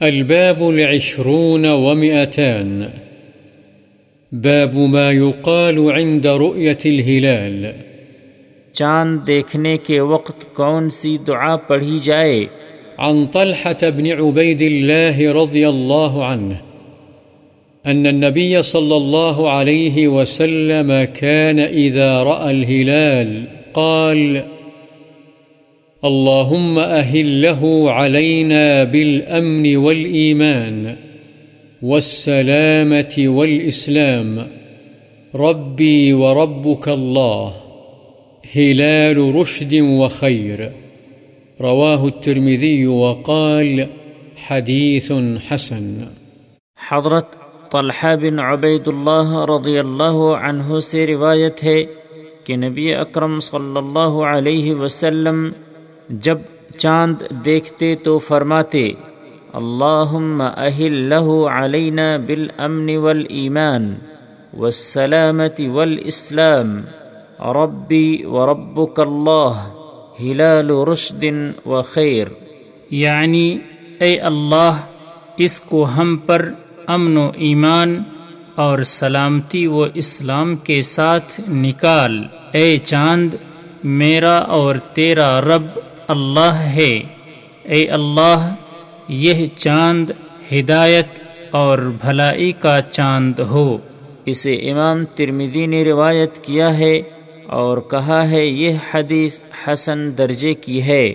الباب العشرون ومئتان. باب ما يقال عند رؤية الهلال. چاند دیکھنے کے وقت کون سی دعا پڑھی جائے؟ عن طلحة بن عبيد الله رضي الله عنه أن النبي صلى الله عليه وسلم كان إذا رأى الهلال قال اللهم أهله علينا بالأمن والإيمان والسلامة والإسلام ربي وربك الله هلال رشد وخير رواه الترمذي وقال حديث حسن حضرت طلحہ بن عبید اللہ رضی اللہ عنہ سے روایت ہے کہ نبی اکرم صلی اللہ علیہ وسلم جب چاند دیکھتے تو فرماتے، اللہم اہل لہو علینا بالامن والایمان والسلامت والاسلام، ربی وربک اللہ، ہلال رشد و خیر. یعنی اے اللہ، اس کو ہم پر امن و ایمان اور سلامتی و اسلام کے ساتھ نکال۔ اے چاند، میرا اور تیرا رب اللہ ہے۔ اے اللہ، یہ چاند ہدایت اور بھلائی کا چاند ہو۔ اسے امام ترمیدی نے روایت کیا ہے اور کہا ہے، یہ حدیث حسن درجے کی ہے۔